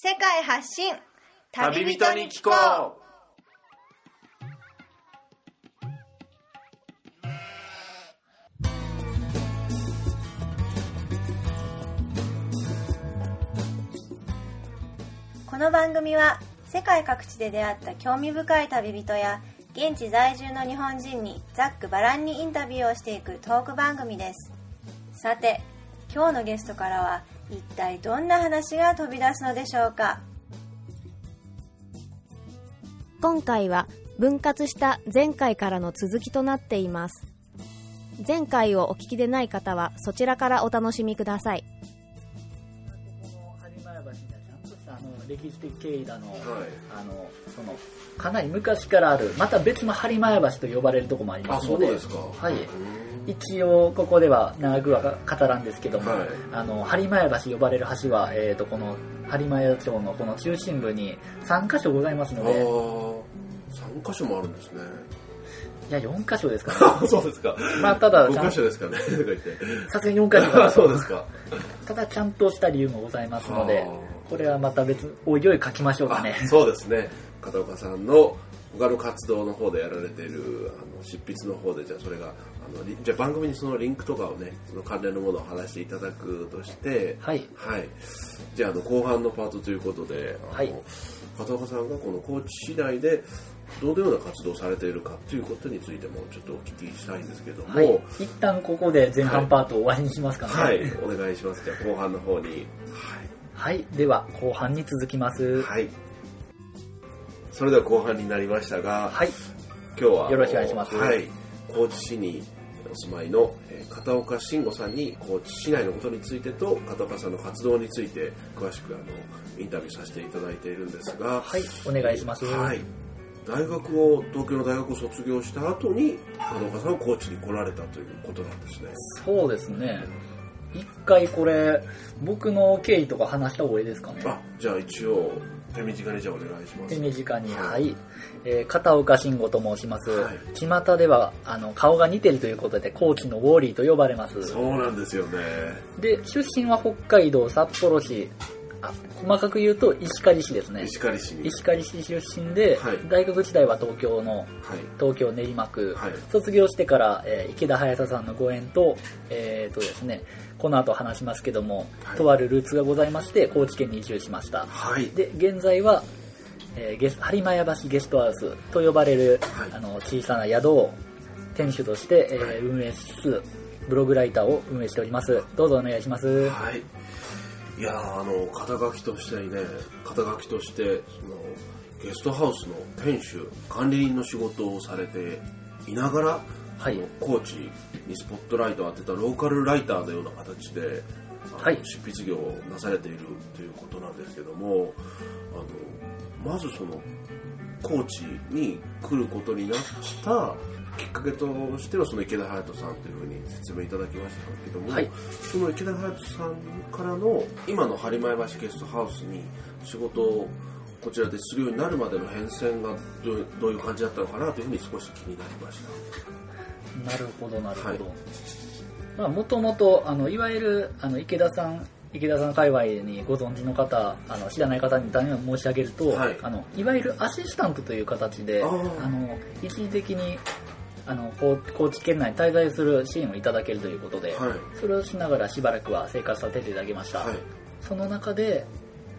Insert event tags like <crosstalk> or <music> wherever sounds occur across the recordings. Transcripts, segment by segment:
世界発信。旅人に聞こう。この番組は世界各地で出会った興味深い旅人や現地在住の日本人にざっくばらんにインタビューをしていくトーク番組です。さて今日のゲストからは一体どんな話が飛び出すのでしょうか？今回は分割した前回からの続きとなっています。前回をお聞きでない方はそちらからお楽しみください。播磨橋にはちゃんとしたあの歴史的経緯だの,、はいあのそのかなり昔からあるまた別の播磨橋と呼ばれるとこもありあますので。そうですか。はい。うん一応ここでは長くは語らんですけども、はい。あの播磨橋呼ばれる橋は、えー、とこの播磨町のこの中心部に3箇所ございますのあでー3箇所もあるんですね。いや4箇所ですか <laughs> そうですか。らまあただちゃ5ん箇所ですかねさすがに4箇所。か <laughs> そうですか。ただちゃんとした理由もございますのでこれはまた別おいおい書きましょうかね。あそうですね。片岡さんの他の活動の方でやられているあの執筆の方でじゃあそれがあのリじゃあ番組にそのリンクとかをねその関連のものを話していただくとしてはい。はい。じゃああの後半のパートということであの、はい。片岡さんがこの高知市内でどのような活動をされているかということについてもちょっとお聞きしたいんですけどもはい、一旦ここで前半パートを終わりにしますかね。はい、お願いします。じゃあ後半の方に。はい、では後半に続きます。はい、はい、それでは後半になりましたが、はい。今日はよろしくお願いします。はい、高知市にお住まいのえー片岡慎吾さんに高知市内のことについてと片岡さんの活動について詳しくあのインタビューさせていただいているんですが、はい。お願いします。はい、大学を東京の大学を卒業した後に片岡さんは高知に来られたということなんですね。そうですね。一回これ僕の経緯とか話した方がいいですかね。あじゃあ一応手短にじゃあお願いします。手短にははい。い、えー片岡慎吾と申します、はい。巷ではあの顔が似てるということで高知のウォーリーと呼ばれます。そうなんですよね。で出身は北海道札幌市。あ細かく言うと石狩市ですね。石狩市。に。石狩市出身で、はい。大学時代は東京のはい。東京練馬区、はい。卒業してから、えー池田隼人さんのご縁と,、えーとですね、この後話しますけども、はい。とあるルーツがございまして高知県に移住しました。はい。で現在は、えーゲス播磨屋橋ゲストハウスと呼ばれる、はい。あの小さな宿を店主として、えーはい。運営しつつブログライターを運営しております。どうぞお願いします。はい。いやーあの肩書きとしてね、肩書きとしてそのゲストハウスの店主、管理人の仕事をされていながら、はい高知にスポットライトを当てたローカルライターのような形で、はい執筆業をなされているということなんですけども、あのまずその高知に来ることになったきっかけとしてはその池田隼人さんというふうに説明いただきましたけども、はいその池田隼人さんからの今の播磨橋ゲストハウスに仕事をこちらでするようになるまでの変遷がどうどういう感じだったのかなというふうに少し気になりました。なるほどなるほど、はい。まあもともとあのいわゆるあの池田さん池田さん界隈にご存知の方あの知らない方に単に申し上げると、はい。い、あのいわゆるアシスタントという形であの一時的にあの高高知県内に滞在する支援をいただけるということで、はい。それをしながらしばらくは生活させていただきました、はい。その中で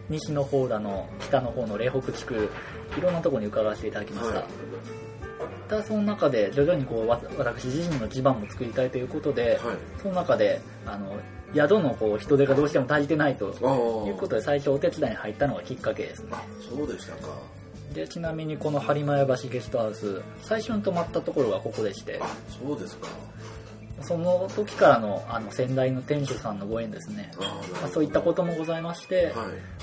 西の方だの北の方の嶺北地区いろんなところに伺わせていただきました、はいただその中で徐々にこうわ私自身の地盤も作りたいということで、はい。その中であの宿のこう人手がどうしても足りてないということで最初お手伝いに入ったのがきっかけですね。あそうでしたか。でちなみにこの播磨屋橋ゲストハウス最初に泊まったところがここでして。あそうですか。その時からのあの先代の店主さんのご縁ですね。まあ、そういったこともございまして、はい。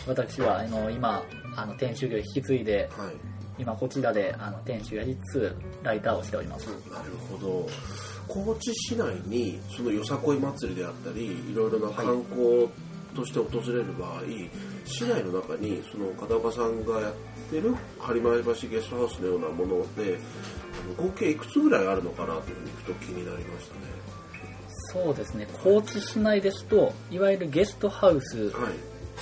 私はあの今あの店主業を引き継いではい今こちらであの店主やりつつライターをしております。なるほど。高知市内にそのよさこい祭りであったりいろいろな観光として訪れる場合、市内の中にその片岡さんがやってる播磨橋ゲストハウスのようなもので合計いくつぐらいあるのかなというふうにふと気になりましたね。そうですね。高知市内ですといわゆるゲストハウスはい。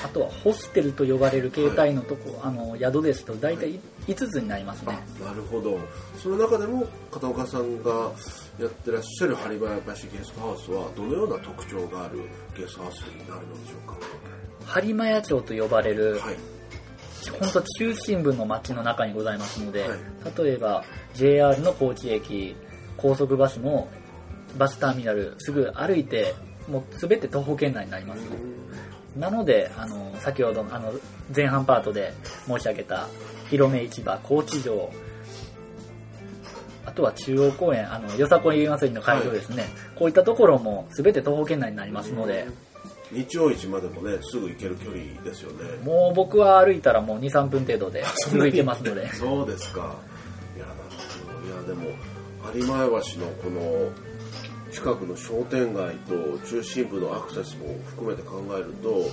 あとはホステルと呼ばれる形態のとこ、あの宿ですと大体5つになりますね、あなるほど。その中でも片岡さんがやってらっしゃる播磨橋ゲストハウスはどのような特徴があるゲストハウスになるのでしょうか？播磨屋町と呼ばれる、はい。本当中心部の町の中にございますので、はい。例えば JR の高知駅高速バスのバスターミナルすぐ歩いてもう全て徒歩圏内になります、なのであの先ほどのあの前半パートで申し上げた広め市場高知城。あとは中央公園あのよさこい祭りの会場ですね、こういったところも全て徒歩圏内になりますので、日曜市までもねすぐ行ける距離ですよね。もう僕は歩いたらもう23分程度ですぐ行けますので。そうですか。いやなるほどいやでも有馬橋のこの近くの商店街と中心部のアクセスも含めて考えると、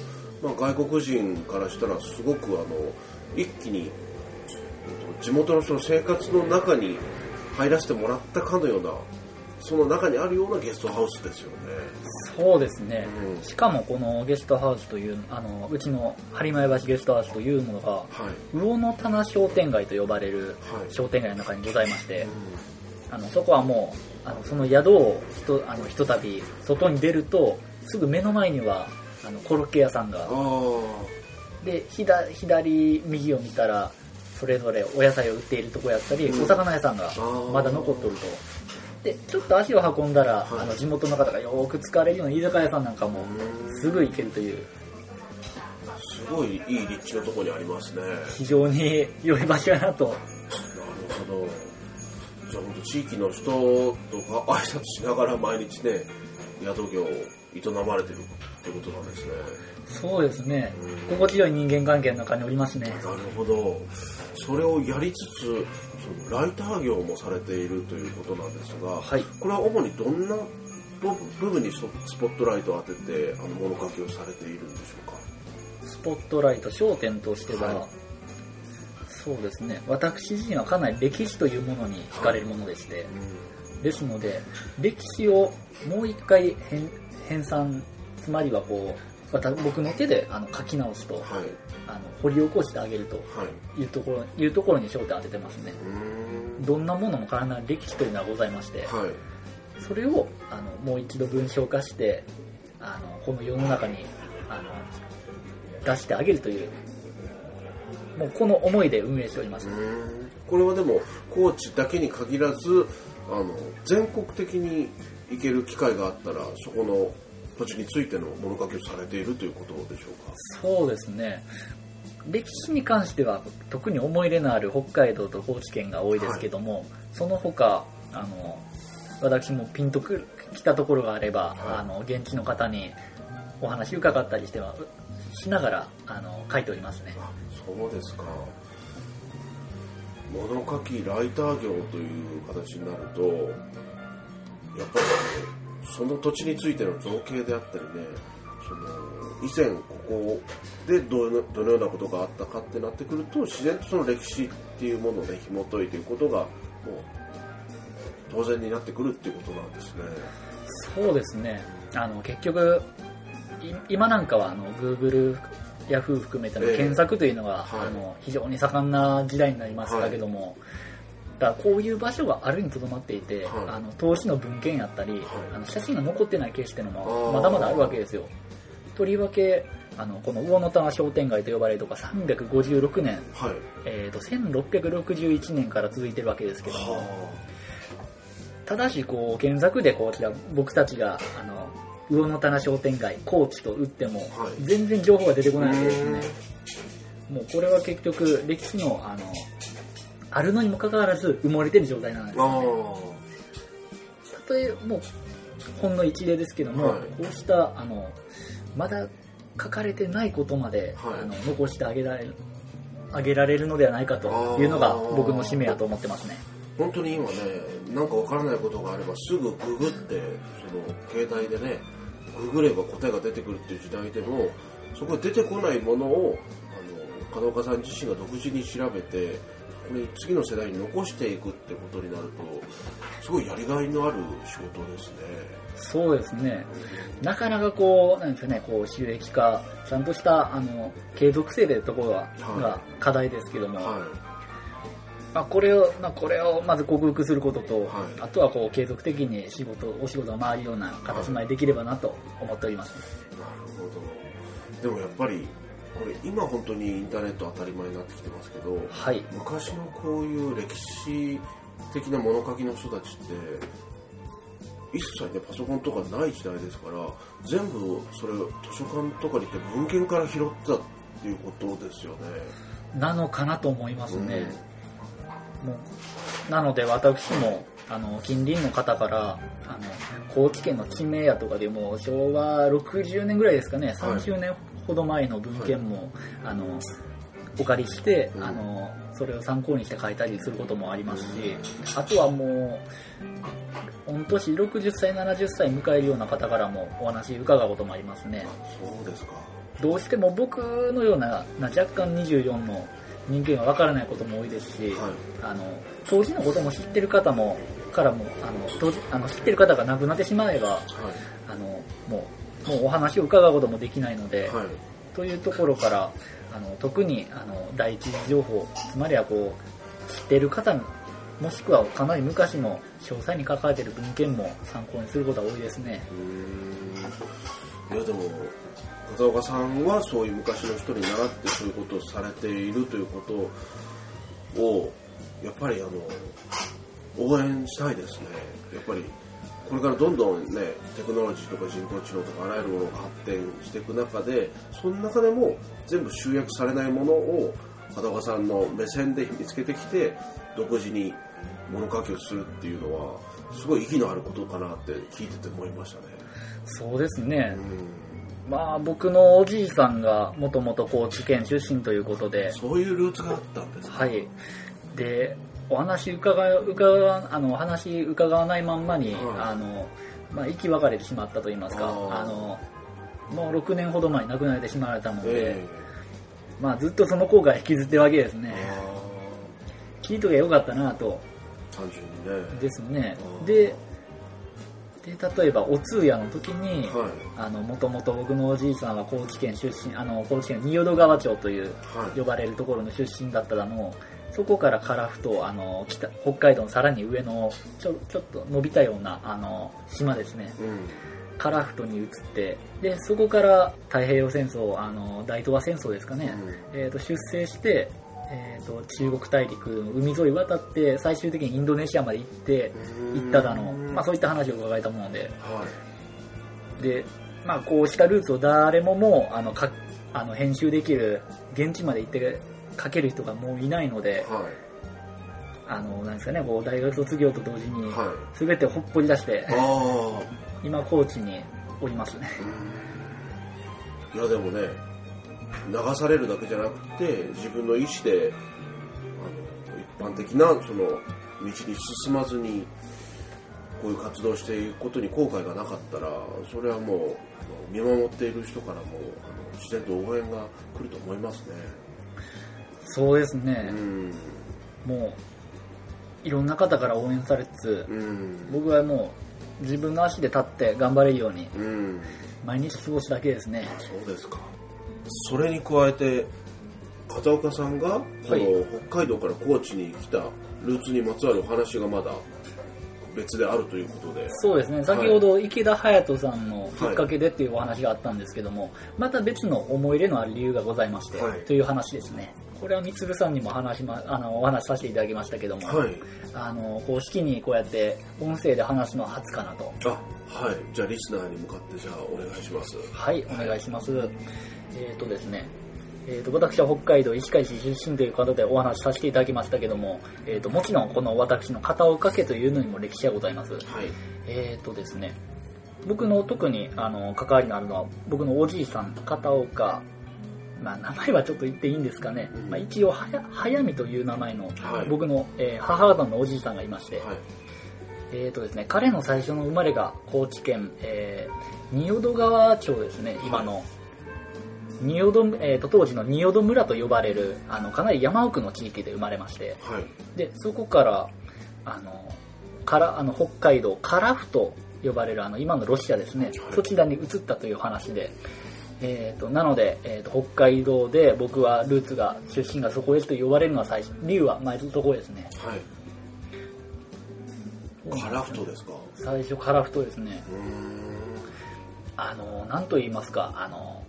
まあ、外国人からしたらすごくあの一気にえっと地元のその生活の中に入らせてもらったかのようなその中にあるようなゲストハウスですよね。そうですね、うん。しかもこのゲストハウスというあのうちの播磨橋ゲストハウスというものがはい。魚の棚商店街と呼ばれるはい。商店街の中にございまして、うあのそこはもうあのその宿をひとあのひとたび外に出るとすぐ目の前にはあのコロッケ屋さんが。で左左右を見たらそれぞれお野菜を売っているとこやったり、うん。お魚屋さんがー。まだ残っとると。でちょっと足を運んだら、はい。あの地元の方がよく使われるような居酒屋さんなんかもうん。すぐ行けるという。あすごいいい立地のところにありますね。非常に良い場所やなと。なるほど。じゃあ本当地域の人とか挨拶しながら毎日ね、宿業を営まれてるってことなんですね。そうですね。うん。心地よい人間関係の中におりますね。なるほど。それをやりつつ、そのライター業もされているということなんですが、はいこれは主にどんな部部分にそスポットライトを当てて、あの物書きをされているんでしょうか？スポットライト焦点としては、はいそうですね私自身はかなり歴史というものに惹かれるものでして、ですので歴史をもう一回編編纂つまりはこう僕の手であの書き直すとはい。あの掘り起こしてあげるとはい。いうところいうところに焦点を当ててますね。どんなものもからない歴史というのはございましてはい。それをあのもう一度文章化してあのこの世の中にあの出してあげるというもうこの思いで運営しております、これはでも高知だけに限らずあの全国的に行ける機会があったらそこの土地についての物書きをされているということでしょうか？そうですね。歴史に関しては特に思い入れのある北海道と高知県が多いですけども、その他あの私もピンとくる来たところがあれば、はい。あの現地の方にお話伺ったりしてはしながらあの書いておりますね。あそうですか。物書きライター業という形になるとやっぱりあのその土地についての造形であったりねその以前ここでどのどのようなことがあったかってなってくると自然とその歴史っていうものをね紐解いていくことがもう当然になってくるっていうことなんですね。そうですね。あの結局い今なんかはあの Google ヤフー含めてのええ。検索というのが、はい。あの非常に盛んな時代になりましたけども、だからこういう場所があるにとどまっていて、はい。あの投資の文献やったり、はい。あの写真が残ってないケースっていうのもまだまだあるわけですよ。とりわけあのこの魚の棚商店街と呼ばれるとか356年、はい。えー、と1661年から続いてるわけですけども、はただしこう検索でこちら僕たちがあの魚の棚商店街高知と打ってもはい。全然情報が出てこあ。ないわけですね。もうこれは結局歴史のあのあるのにもかかわらず埋もれてる状態なんですあよねあ。例えもうほんの一例ですけども、はい。こうしたあのまだ書かれてないことまで、はい。あの残してあげられるあげられるのではないかというのが僕の使命だと思ってますね。本当に今ねなんかわからないことがあればすぐググってその携帯でねググれば答えが出てくるっていう時代でもそこで出てこないものをあの門岡さん自身が独自に調べてこれ次の世代に残していくってことになるとすごいやりがいのある仕事ですね。そうですね。なかなかこう、なんですかね、こう収益化、ちゃんとした、あの、継続性でところが、はい。が課題ですけども、はまあ、これを、まあ、これをまず克服することと、はい。あとはこう継続的に仕事、お仕事が回るような形までできればなと思っております。いなるほど。でもやっぱりこれ今本当にインターネット当たり前になってきてますけどはい。昔のこういう歴史的な物書きの人たちって一切ねパソコンとかない時代ですから全部それを図書館とかに行って文献から拾ったっていうことですよね。なのかなと思いますね。もうなので私もあの近隣の方からあの高知県の地名やとかでも昭和60年ぐらいですかね30年ほど前の文献も、あのお借りして、うん。あのそれを参考にして書いたりすることもありますしあとはもう御年60歳70歳迎えるような方からもお話伺うこともありますね。そうですか。どうしても僕のようなな若干24の人間は分からないことも多いですし、はい。あの当時のことも知ってる方もからもあのあの知ってる方が亡くなってしまえばはあのもうもうお話を伺うこともできないので、い。はい。というところからあの特にあの第一次情報つまりはこう知っている方もしくはかなり昔の詳細に書かれている文献も参考にすることが多いですねいやでも片岡さんはそういう昔の人に習ってそういうことをされているということをやっぱりあの応援したいですねやっぱりこれからどんどんねテクノロジーとか人工知能とかあらゆるものが発展していく中でその中でも全部集約されないものを片岡さんの目線で見つけてきて独自に物書きをするっていうのはすごい意義のあることかなって聞いてて思いましたね。そうですね。う、ん。まあ僕のおじいさんがもともと高知県出身ということで。そういうルーツがあったんですかはい。でお話伺う伺わあのお話伺わないまんまに、はいあのまあ、生き別れてしまったと言いますかあのもう6年ほど前に亡くなられてしまわれたので、えまあ、ずっとその後悔引きずってるわけですね。聞いとけばよかったなと。ー単純にね。ですね。でで例えばお通夜の時に、もともと僕のおじいさんは高知県出身あの高知県仁淀川町というはい。呼ばれるところの出身だったのをそこから樺太あの北北海道のさらに上のちょちょっと伸びたようなあの島ですね。うん。樺太に移ってでそこから太平洋戦争あの大東亜戦争ですかね、えー、と出征して、えー、と中国大陸の海沿い渡って最終的にインドネシアまで行ってうん。行っただの、うんまあ、そういった話を伺えたもので。はい。で、まあ、こうしたルーツを誰ももうあのかあの編集できる現地まで行って書ける人がもういないのではい。あのなんですかねこう大学卒業と同時にはい。全てほっぽり出してああ <laughs> 今高知におりますね。いやでもね流されるだけじゃなくて自分の意思であの一般的なその道に進まずにこういう活動をしていくことに後悔がなかったらそれはもう見守っている人からもあの自然と応援が来ると思いますね。そうですね。う、ん。もういろんな方から応援されつつうん。僕はもう自分の足で立って頑張れるようにうん。毎日過ごすだけですね。そうですか。それに加えて片岡さんがこはい。の北海道から高知に来たルーツにまつわるお話がまだ別であるということで。そうですね。先ほど池田隼人さんのきっかけでっていうお話があったんですけども、また別の思い入れのある理由がございまして、はい。という話ですね。これはみつるさんにも話し、ま、あのお話しさせていただきましたけども、はい。あの公式にこうやって音声で話すのは初かなと。あはい。じゃあリスナーに向かってじゃあお願いします。はいお願いします。えっ、とですねえー、と私は北海道石狩市出身という方でお話しさせていただきましたけども、えー、ともちろんこの私の片岡家というのにも歴史がございます。はい。えーとですね、僕の特にあの関わりのあるのは、僕のおじいさん、片岡、まあ、名前はちょっと言っていいんですかね、うん。まあ、一応はや、早見という名前の、はい。僕の、えー母方のおじいさんがいまして、はい。えーとですね、彼の最初の生まれが高知県、えー仁淀川町ですね、今の。仁淀、えー、と当時の仁淀村と呼ばれるあのかなり山奥の地域で生まれましてはい。でそこからあのからあの北海道樺太と呼ばれるあの今のロシアですね、はい。そちらに移ったという話で、えー、となので、えー、と北海道で僕はルーツが出身がそこですと呼ばれるのは最初理由はまずそこですね。はい。カラフトですか？最初樺太ですね。あのなんと言いますかあの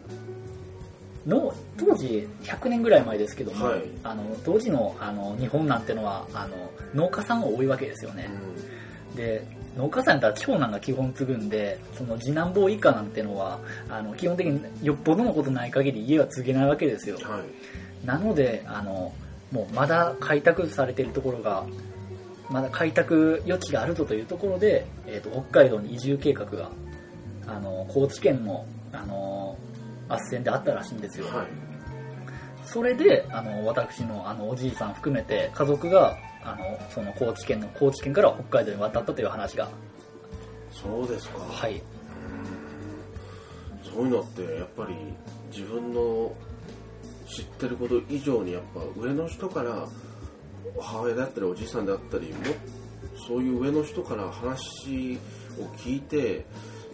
の当時100年ぐらい前ですけども、はい。あの当時のあの日本なんてのはあの農家さんが多いわけですよね、で農家さんやったら長男が基本継ぐんでその次男坊以下なんてのはあの基本的によっぽどのことない限り家は継げないわけですよ。うんはい。なのであのもうまだ開拓されているところがまだ開拓余地があるぞというところで、えー、と北海道に移住計画があの高知県のあの斡旋であったらしいんですよ、はい。それであの私のあのおじいさん含めて家族があのその高知県の高知県から北海道に渡ったという話が。そうですか。はい。そういうのってやっぱり自分の知ってること以上にやっぱ上の人から母親だったりおじいさんであったりもそういう上の人から話を聞いて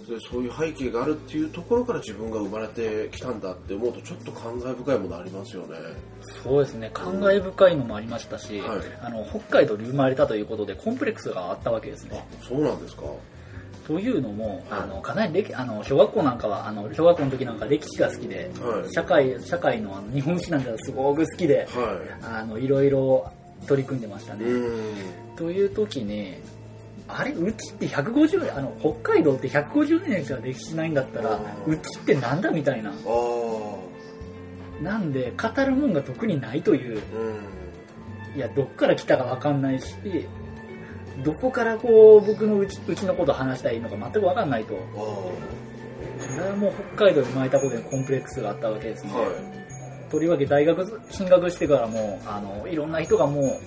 でそういう背景があるっていうところから自分が生まれてきたんだって思うとちょっと感慨深いものありますよね。そうですね。感慨深いのもありましたし、はい。あの北海道に生まれたということでコンプレックスがあったわけですね。あそうなんですか。というのも、はい。あのかなり歴あの小学校なんかはあの小学校の時なんか歴史が好きで、はい。社会社会のあの日本史なんかすごく好きではあのいろいろ取り組んでましたね、いうん。という時にあれうちって150年あの北海道って150年しか歴史ないんだったらうちってなんだみたいな。なんで語るもんが特にないという。うん。いやどっから来たか分かんないしどこからこう僕のうちうちのことを話したらいいのか全く分かんないと。あそれはもう北海道に生まれたことにコンプレックスがあったわけですね、あはいとりわけ大学進学してからもあのいろんな人がもう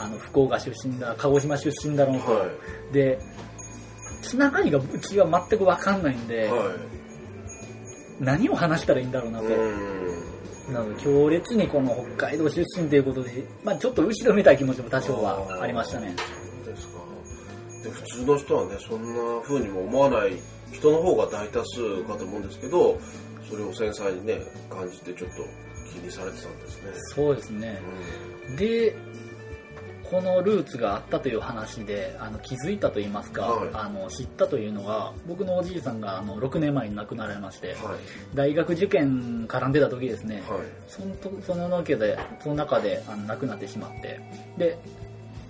あの福岡出身だ鹿児島出身だろうと、はでつながりがうちは全く分かんないんで、い。は何を話したらいいんだろうないと、うん。なので強烈にこの北海道出身ということで、まあ、ちょっと後ろめたい気持ちも多少はありましたね。ですか。で普通の人はねそんな風にも思わない人の方が大多数かと思うんですけどそれを繊細にね感じてちょっと気にされてたんですね。そうですね。でこのルーツがあったという話であの気づいたと言いますか、はい。あの知ったというのが僕のおじいさんがあの6年前に亡くなられましてはい。大学受験絡んでた時ですね、はい。そのとそのわけでその中であの亡くなってしまってで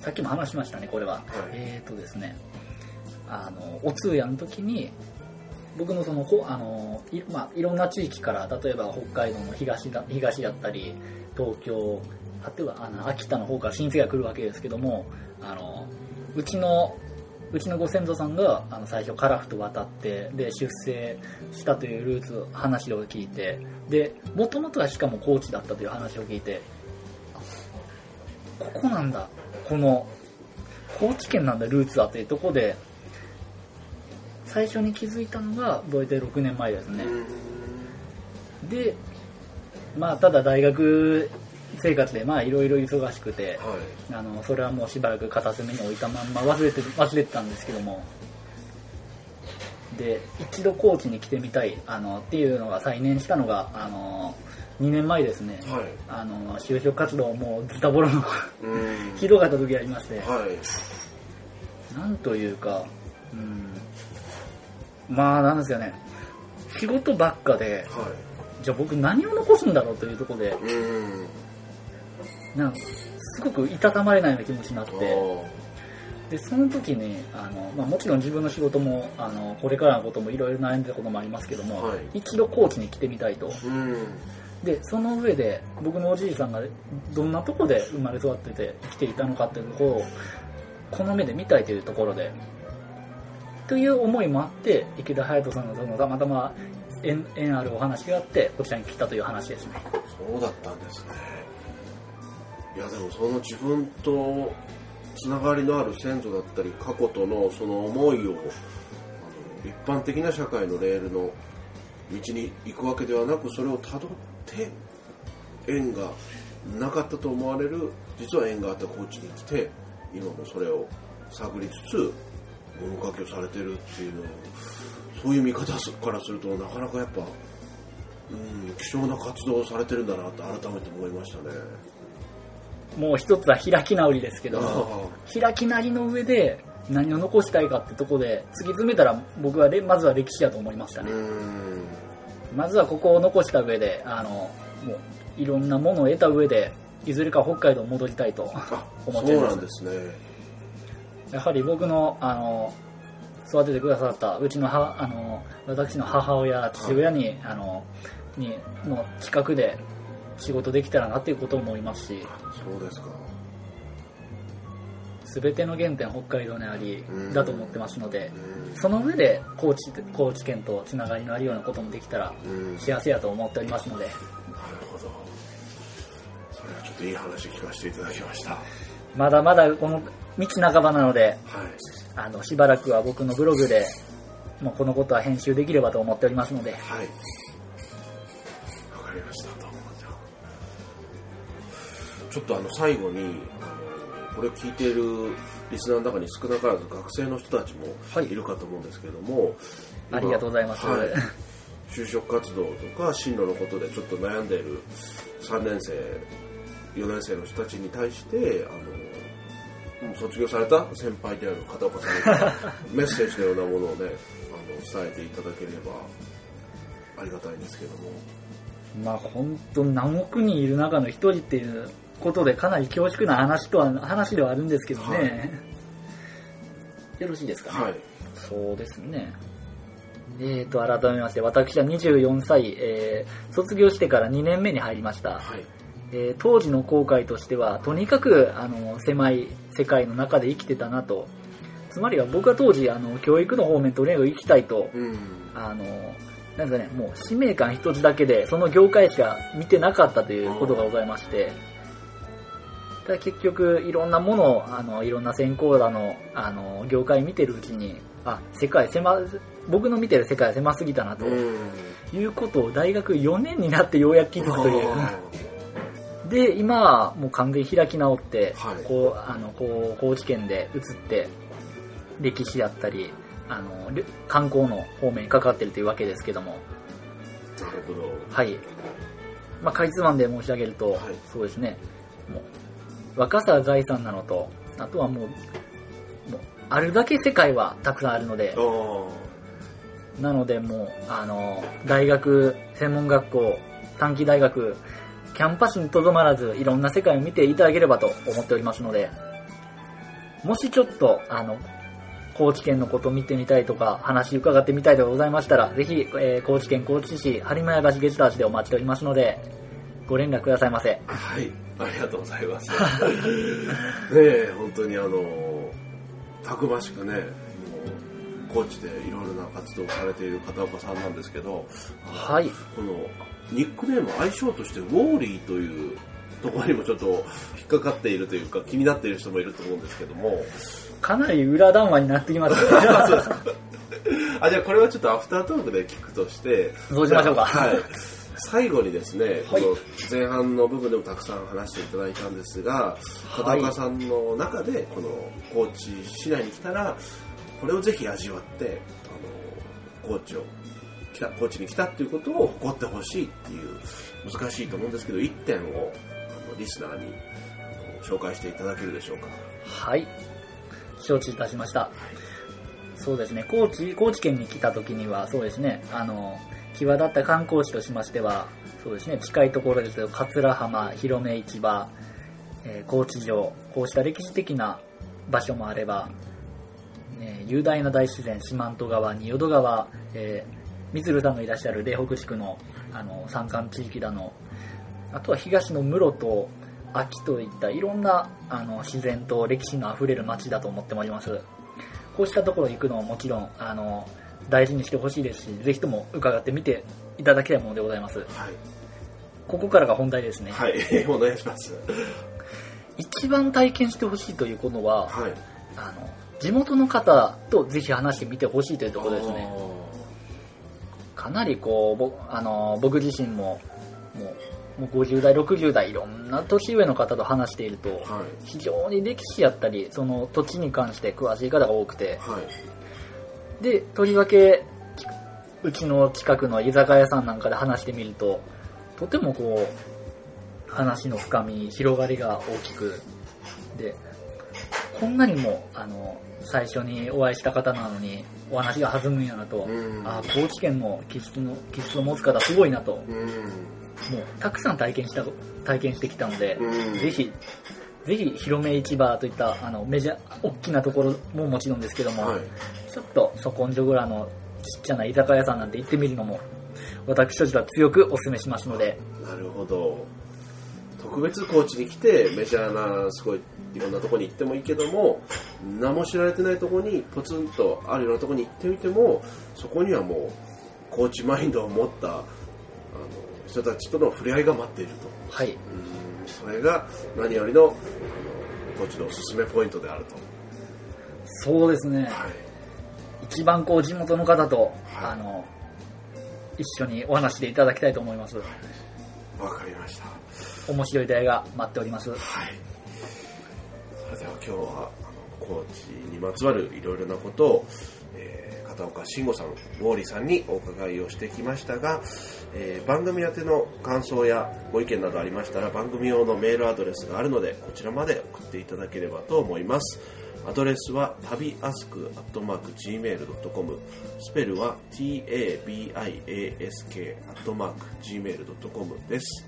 さっきも話しましたねこれは、はい。えっ、とですねあのお通夜の時に僕のそのほあのい,、まあ、いろんな地域から例えば北海道の東だ東だったり東京例えばあの秋田の方から親戚が来るわけですけどもあのうちのうちのご先祖さんがあの最初カラフと渡ってで出生したというルーツ話を聞いてでもともとはしかも高知だったという話を聞いてここなんだこの高知県なんだルーツはというところで最初に気づいたのが大体6年前ですね。うん。でまあただ大学生活でまあいろいろ忙しくてはい。あのそれはもうしばらく片隅に置いたまんま忘れて忘れてたんですけども。で一度高知に来てみたいあのっていうのが再燃したのがあの2年前ですね、はい。あの就職活動もうズタボロの <laughs> うん。ひどかった時がありまして、はい。なんというか、うん、まあなんですよね。仕事ばっかではじゃあ僕何を残すんだろうというところでなんかすごくいたたまれないような気持ちになっあてー。でその時にあの、まあ、もちろん自分の仕事もあのこれからのこともいろいろ悩んでたこともありますけども、はい。一度高知に来てみたいと。うん。でその上で僕のおじいさんがどんなとこで生まれ育ってて生きていたのかっていうところをこの目で見たいというところでという思いもあって池田隼人さんのたまたま縁縁あるお話があってこちらに来たという話ですね。そうだったんですねいやでもその自分とつながりのある先祖だったり過去とのその思いをあの一般的な社会のレールの道に行くわけではなくそれをたどって縁がなかったと思われる実は縁があった高知に来て今もそれを探りつつ物書きをされてるっていうのそういう見方からするとなかなかやっぱ、うん、希少な活動をされてるんだなって改めて思いましたね。もう一つは開き直りですけどあ開きなりの上で何を残したいかってとこで突き詰めたら僕はれまずは歴史だと思いましたね。まずはここを残した上であのもういろんなものを得た上でいずれか北海道戻りたいとあ思っています。そうなんですね。やはり僕のあの育ててくださったうちの母あの私の母親父親に,、あのにの近くで仕事できたらなっていうことを思いますしそうですか。全ての原点北海道にありうんだと思ってますのでうんその上で高知高知県とつながりのあるようなこともできたら幸せやと思っておりますのでほど。それはちょっといい話聞かせていただきました。はい。まだまだこの道半ばなのであのしばらくは僕のブログでもうこのことは編集できればと思っておりますのではい。ちょっとあの最後に、これを聞いているリスナーの中に少なからず学生の人たちもはい。いるかと思うんですけども、今ありがとうございます。はい。就職活動とか進路のことでちょっと悩んでいる3年生、4年生の人たちに対して、あの卒業された先輩である片岡さんから <laughs> メッセージのようなものをね、あの伝えていただければありがたいんですけども。まあ本当何億人いる中の一人っていうことでかなり恐縮な話とは話ではあるんですけどね、よろしいですかね、はい。そうですね。えーと改めまして私は24歳、えー卒業してから2年目に入りました、はい。えー当時の後悔としてはとにかくあの狭い世界の中で生きてたなと。つまりは僕は当時あの教育の方面とにかく行きたいと。うん。あのなんですかねもう使命感一つだけでその業界しか見てなかったということがございまして。ただ結局いろんなものをあのいろんな専攻だのあの業界見てるうちにあ世界狭僕の見てる世界は狭すぎたなと。うん。いうことを大学4年になってようやく気づくという。<laughs> で今はもう完全に開き直って、はい。こうあのこう高知県で移って歴史だったりあのり観光の方面にかかってるというわけですけども。なるほど。はい、まあ、かいつまんで申し上げると、はい。そうですね。もう若さは財産なのとあとはもうもうあるだけ世界はたくさんあるので。なのでもうあの大学専門学校短期大学キャンパスにとどまらずいろんな世界を見ていただければと思っておりますのでもしちょっとあの高知県のことを見てみたいとか話伺ってみたいとかございましたらぜひ、えー高知県高知市播磨屋橋ゲスト橋でお待ちしておりますのでご連絡くださいませ。はい。ありがとうございます。<laughs> ねえ、本当にあの、たくましくね、もう、高知でいろいろな活動をされている片岡さんなんですけど、はい。このニックネーム愛称としてウォーリーというところにもちょっと引っかかっているというか気になっている人もいると思うんですけども。かなり裏談話になってきます。<laughs> ねあじゃあこれはちょっとアフタートークで聞くとしてそうしましょうか。はい最後にですね、はい。この前半の部分でもたくさん話していただいたんですが片岡さんの中でこの高知市内に来たらこれをぜひ味わってあの高知を来た高知に来たっていうことを誇ってほしいっていう難しいと思うんですけど1点をあのリスナーに紹介していただけるでしょうか。はい。承知いたしました。そうですね。高知高知県に来た時にはそうですね。あの際立った観光地としましてはそうですね近いところですけど桂浜広め市場、えー高知城こうした歴史的な場所もあれば、ね雄大な大自然四万十川仁淀川、えー、みつるさんのいらっしゃる嶺北地区のあの山間地域だのあとは東の室と秋といったいろんなあの自然と歴史のあふれる街だと思っております。こうしたところ行くのももちろんあの大事にしてほしいですしぜひとも伺ってみていただきたいものでございます。はい、ここからが本題ですね、はい、<laughs> お願いします。一番体験してほしいということははい。あの地元の方とぜひ話してみてほしいというところですね。かなりこう、ぼあの僕自身ももうもう50代、60代いろんな年上の方と話していると、はい。非常に歴史やったりその土地に関して詳しい方が多くてはいでとりわけきうちの近くの居酒屋さんなんかで話してみるととてもこう話の深み広がりが大きくでこんなにもあの最初にお会いした方なのにお話が弾むんやなと、うん。あ高知県の気質の気質を持つ方すごいなともうん。うたくさん体験した体験してきたので、うん。ぜひぜひ広め市場といったあのメジャー大きなところももちろんですけども、はい。ちょっとそこんじょぐらのちっちゃな居酒屋さんなんて行ってみるのも私たちは強くお勧めしますので。なるほど。特別高知に来てメジャーなすごいいろんなとこに行ってもいいけども何も知られてないとこにポツンとあるようなとこに行ってみてもそこにはもう高知マインドを持ったあの人たちとの触れ合いが待っていると。はい。うんそれが何よりのあの高知のおすすめポイントであると。そうですね。はい。一番こう地元の方と、はい。あの一緒にお話でいただきたいと思います。わかりました。面白い出会いが待っております。はい。それでは今日はあの高知にまつわるいろいろなことを、えー片岡慎吾さん、ウォーリーさんにお伺いをしてきましたが、えー番組宛ての感想やご意見などありましたら番組用のメールアドレスがあるのでこちらまで送っていただければと思います。アドレスは旅アスクアットマーク Gmail.com スペルは tabiask アットマーク Gmail.com です。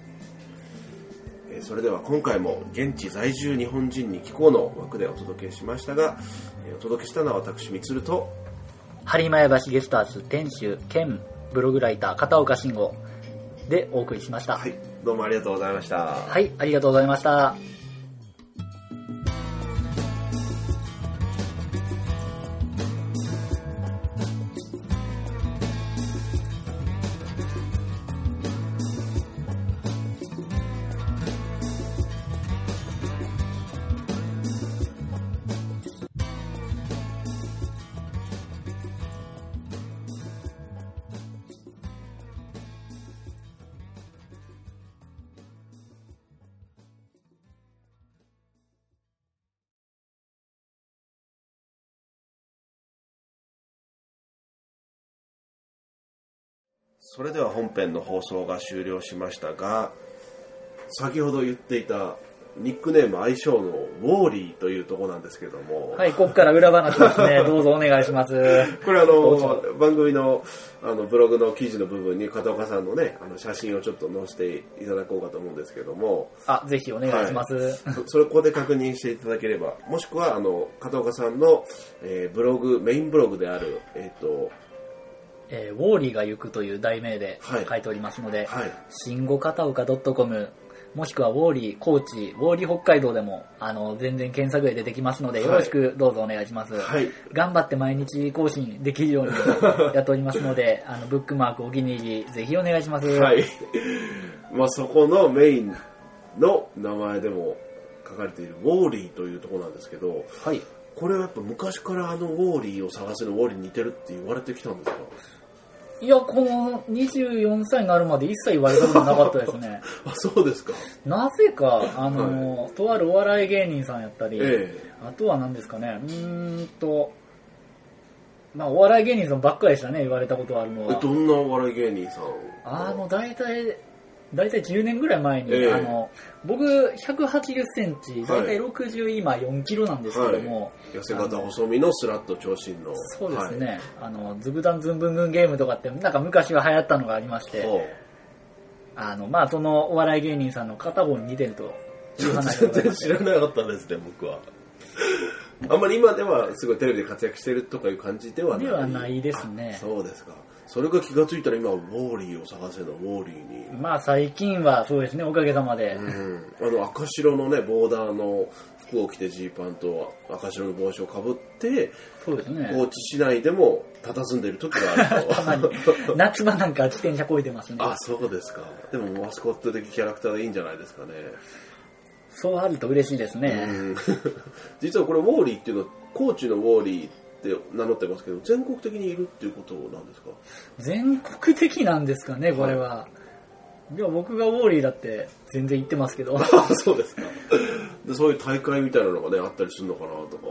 えーそれでは今回も現地在住日本人に聞こうの枠でお届けしましたが、えーお届けしたのは私、みつると、播磨屋橋ゲスターズ店主兼ブログライター片岡慎吾でお送りしましたはい、どうもありがとうございました。はい、ありがとうございました。それでは本編の放送が終了しましたが、先ほど言っていたニックネーム相性のウォーリーというところなんですけども、はい、ここから裏話ですね。<laughs> どうぞお願いします。これあの番組のあのブログの記事の部分に片岡さんのねあの写真をちょっと載せていただこうかと思うんですけどもあ、ぜひお願いします。そ <laughs> それここで確認していただければもしくはあの片岡さんの、えーブログメインブログであるえっ、とえーウォーリーが行くという題名ではい書いておりますので、はい新語片岡 .com もしくはウォーリー高知、ウォーリー北海道でも、あの、全然検索で出てきますので、はいよろしくどうぞお願いします。はい頑張って毎日更新できるようにやっておりますので、<laughs> あの、ブックマークお気に入り、ぜひお願いします。はい。<laughs> まあそこのメインの名前でも書かれているウォーリーというところなんですけど、はい。これはやっぱ昔からあのウォーリーを探せるウォーリーに似てるって言われてきたんですか？いや、この24歳になるまで一切言われたことなかったですね。<laughs> あ、そうですか。なぜか、あの、とあるお笑い芸人さんやったり、えあとは何ですかね、うーんと、まあ、お笑い芸人さんばっかりでしたね、言われたことあるのは。えどんなお笑い芸人さんあの、大体、大体10年ぐらい前に、ええあの、僕、180センチ、大体60、今4キロなんですけども、痩せ型細身のスラッと長身の。そうですね、あの、ズブダンズンブングンゲームとかって、なんか昔は流行ったのがありまして、あの、まあ、そのお笑い芸人さんの片方に似てるという全然知らなかったですね、僕は。あんまり今ではすごいテレビで活躍してるとかいう感じではない。ではないですねあそうですか。それが気がついたら今、ウォーリーを探せのウォーリーに。まあ、最近はそうですね、おかげさまで。うん、あの赤白のねボーダーの服を着てジーパンと赤白の帽子をかぶってそうですね。高知市内でも佇んでいる時があると <laughs> たまに、夏場なんか自転車こいでますね。あそうですかでもマスコット的キャラクターでいいんじゃないですかね、そうあると嬉しいですね。うん <laughs> 実はこれウォーリーっていうのは高知のウォーリーって名乗ってますけど全国的にいるっていうことなんですか？全国的なんですかねこれは、い、や僕がウォーリーだって全然言ってますけど。あ <laughs> そうですか。でそういう大会みたいなのがねあったりするのかなとか。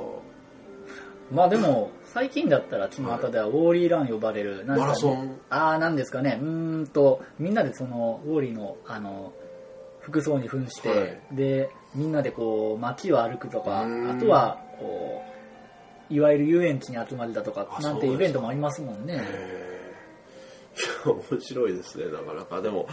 まあでも最近だったら巷ではウォーリーラン呼ばれる、なんマラソン？ああなんですかね。うーんとみんなでそのウォーリーのあの服装に扮して、はい。でみんなでこう街を歩くとかあとはこういわゆる遊園地に集まりだとかあなんてイベントもありますもんね。面白いですね。なかなかでも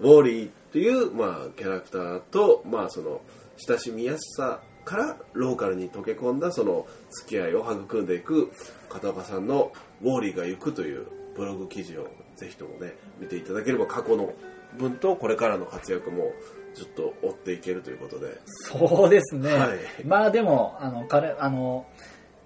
ウォーリーっていう、まあ、キャラクターと、まあ、その親しみやすさからローカルに溶け込んだその付き合いを育んでいく片岡さんの「ウォーリーが行く」というブログ記事をぜひともね見ていただければ過去の文とこれからの活躍もずっと追っていけるということで。そうですね、はいまあでもあの彼あの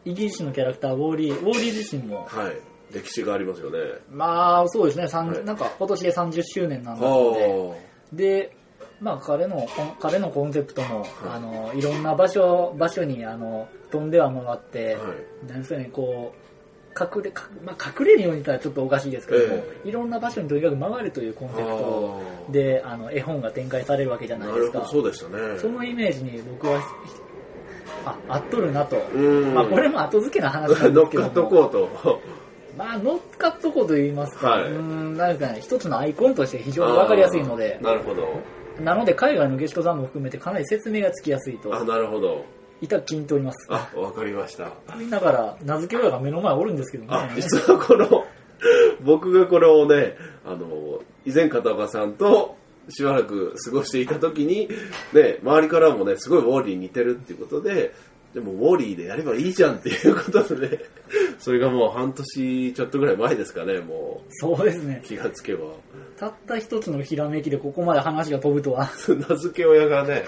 イギリスのキャラクターウォーリーウォーリー自身も。はい。歴史がありますよね。まあそうですね、30はい。なんか今年で30周年なんだそうでで、まあ、彼のこん彼のコンセプトも、はい。あのいろんな場所場所にあの飛んでは回って、はい。なんですかねこう隠れか、まあ、隠れるように言ったらちょっとおかしいですけども、えいろんな場所にとにかく回るというコンセプトあー。であの絵本が展開されるわけじゃないですほどそうでしたね。そのイメージに僕はあ合っとるなと、うん。まあ、これも後付けな話なん乗っですけども。かっとこうと。<laughs> まあ、乗っかっとこうと言いますか、はい。うーん、なんかね、一つのアイコンとして非常にわかりやすいので。なるほど。なので海外のゲストさんも含めてかなり説明がつきやすいと、あなるほど。いた気に入っております。あわかりました。みんなから名付け親が目の前おるんですけどね。あ実はこの僕がこれをねあの以前片岡さんとしばらく過ごしていた時に、ね、周りからもねすごいウォーリーに似てるっていうことででもウォーリーでやればいいじゃんっていうことでね <laughs> それがもう半年ちょっとぐらい前ですかねもそうですねう。気がつけばたった一つのひらめきでここまで話が飛ぶとは。<laughs> 名付け親がね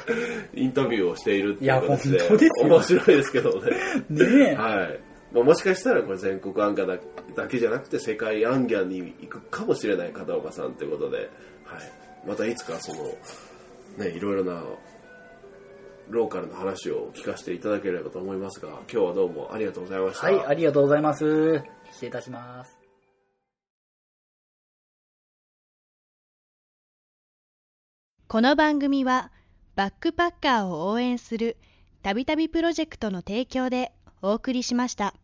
インタビューをしているっていう形でいや本当ですよ面白いですけどねねえ。はい。まあ、もしかしたらこれ全国アンガだだけじゃなくて世界アンギャンに行くかもしれない片岡さんということで、はい。またいつかその、ね、いろいろなローカルの話を聞かせていただければと思いますが、今日はどうもありがとうございました。はい、ありがとうございます。失礼いたします。この番組はバックパッカーを応援するたびたびプロジェクトの提供でお送りしました。